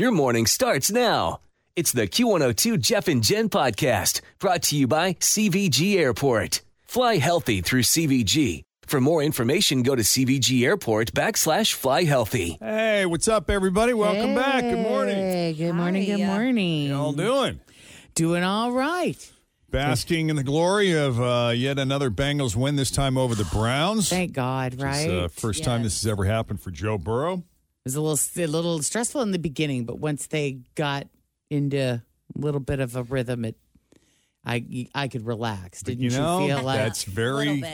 Your morning starts now. It's the Q102 Jeff and Jen podcast brought to you by CVG Airport. Fly healthy through CVG. For more information, go to CVG Airport backslash fly healthy. Hey, what's up, everybody? Welcome back. Good morning. Hey, good morning. Good morning. Y'all doing? Doing all right. Basking in the glory of uh, yet another Bengals win, this time over the Browns. Thank God, It's right? the first time this has ever happened for Joe Burrow. It was a little, a little stressful in the beginning, but once they got into a little bit of a rhythm, it, I, I could relax. Didn't you, you know, feel like that's very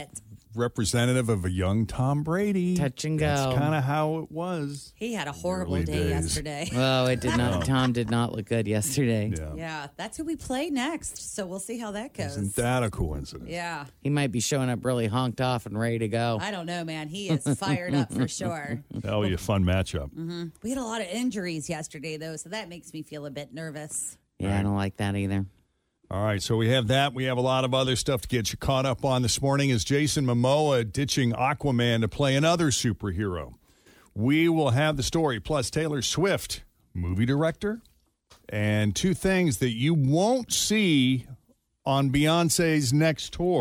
representative of a young Tom Brady. touch and That's go? kind of how it was. He had a horrible Early day days. yesterday. Oh, it did not. Tom did not look good yesterday. Yeah. Yeah, that's who we play next. So we'll see how that goes. Isn't that a coincidence? yeah, He might be showing up really honked off and ready to go. I don't know, man. He is fired up for sure. That'll be a fun matchup. Mm-hmm. We had a lot of injuries yesterday, though, so that makes me feel a bit nervous. Yeah, I don't like that either. All right, so we have that. We have a lot of other stuff to get you caught up on this morning. Is Jason Momoa ditching Aquaman to play another superhero? We will have the story, plus Taylor Swift, movie director, and two things that you won't see on Beyonce's next tour.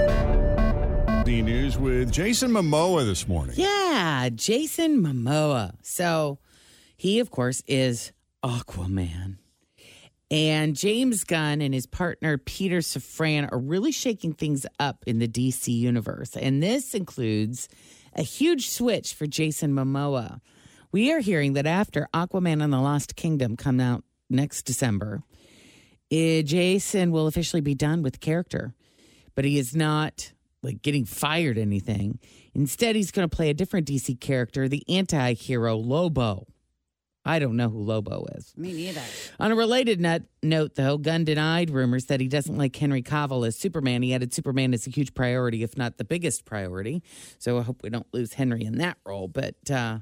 News with Jason Momoa this morning. Yeah, Jason Momoa. So he, of course, is Aquaman. And James Gunn and his partner Peter Safran are really shaking things up in the DC universe. And this includes a huge switch for Jason Momoa. We are hearing that after Aquaman and the Lost Kingdom come out next December, eh, Jason will officially be done with the character. But he is not like getting fired anything. Instead, he's going to play a different DC character, the anti hero Lobo. I don't know who Lobo is. Me neither. On a related nut, note, though, Gunn denied rumors that he doesn't like Henry Cavill as Superman. He added Superman is a huge priority, if not the biggest priority. So I hope we don't lose Henry in that role. But uh,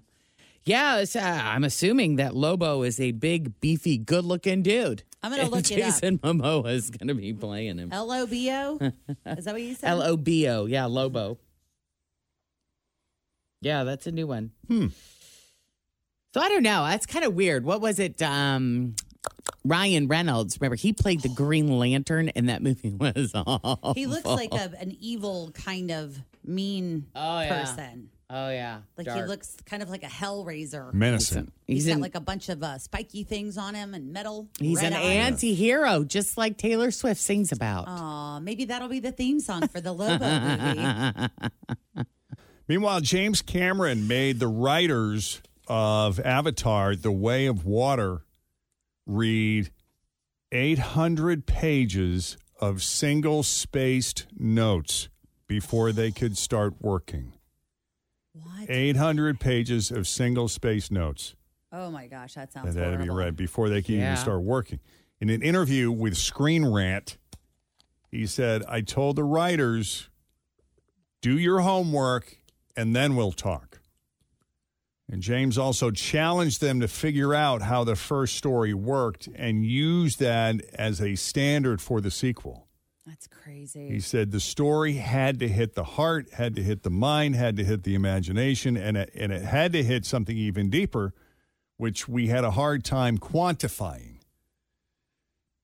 yeah, uh, I'm assuming that Lobo is a big, beefy, good looking dude. I'm gonna look it up. Jason Momoa is going to be playing him. L O B O? Is that what you said? L O B O. Yeah, Lobo. Yeah, that's a new one. Hmm. So I don't know. That's kind of weird. What was it? Um, Ryan Reynolds. Remember, he played the Green Lantern, and that movie was awful. He looks like a, an evil kind of mean Oh, yeah. person. Oh yeah, Like he looks kind of like a hellraiser. Menacing. He's He's got an like a bunch of uh, spiky things on him and metal. he's an eyes. anti-hero, just like Taylor Swift sings about. Aw, maybe that'll be the theme song for the Lobo movie. Meanwhile, James Cameron made the writers of Avatar, The Way of Water, read 800 pages of single spaced notes before they could start working. What? 800 pages of single space notes Oh my gosh, that sounds that had to be horrible. read before they can Yeah. even start working. In an interview with Screen Rant, he said, I told the writers, do your homework and then we'll talk. And James also challenged them to figure out how the first story worked and use that as a standard for the sequel. That's crazy. He said the story had to hit the heart, had to hit the mind, had to hit the imagination, and it, and it had to hit something even deeper, which we had a hard time quantifying.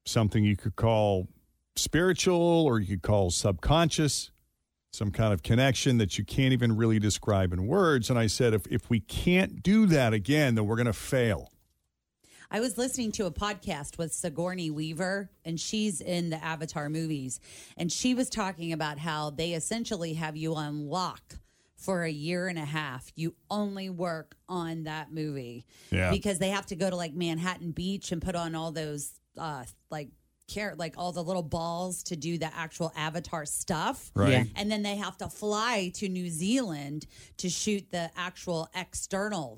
Something you could call spiritual or you could call subconscious, some kind of connection that you can't even really describe in words. And I said, if, if we can't do that again, then we're going to fail. I was listening to a podcast with Sigourney Weaver, and she's in the Avatar movies. And she was talking about how they essentially have you on lock for a year and a half. You only work on that movie Yeah. because they have to go to like Manhattan Beach and put on all those uh, like care like all the little balls to do the actual Avatar stuff. Right. Yeah. And then they have to fly to New Zealand to shoot the actual external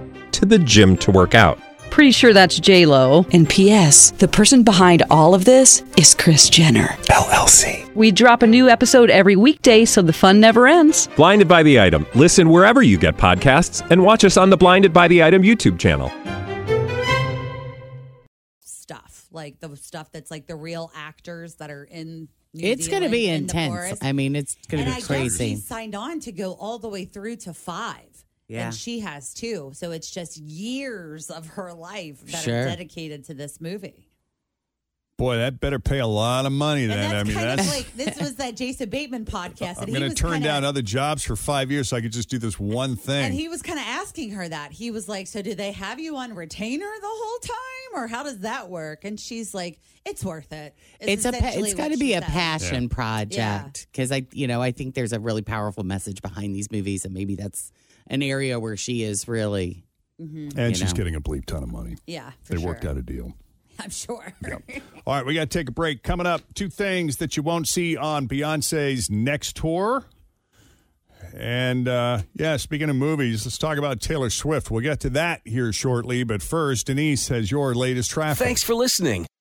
to the gym to work out. Pretty sure that's J Lo. And P.S. The person behind all of this is Kris Jenner. LLC. We drop a new episode every weekday, so the fun never ends. Blinded by the item. Listen wherever you get podcasts, and watch us on the Blinded by the Item YouTube channel. stuff, like the stuff that's like the real actors that are in. New It's going to be in intense. I mean, it's going and to I be guess crazy. he signed on to go all the way through to five. Yeah. And she has too. So it's just years of her life that Sure. are dedicated to this movie. Boy, that better pay a lot of money And then. that's I mean, kind that's. of like this was that Jason Bateman podcast. I'm he going to turn kinda- down other jobs for five years so I could just do this one thing. And he was kind of asking her that. He was like, So, do they have you on retainer the whole time? Or how does that work? And she's like, It's worth it. it's a pa- it's got to be a said. passion Yeah. project because I you know I think there's a really powerful message behind these movies and maybe that's an area where she is really Mhm. and she's know. getting a bleep ton of money. Yeah, for They sure. worked out a deal. I'm sure. yeah. All right, we got to take a break. Coming up, two things that you won't see on Beyonce's next tour. And uh, yeah, speaking of movies, let's talk about Taylor Swift. We'll get to that here shortly. But first, Denise has your latest traffic. Thanks for listening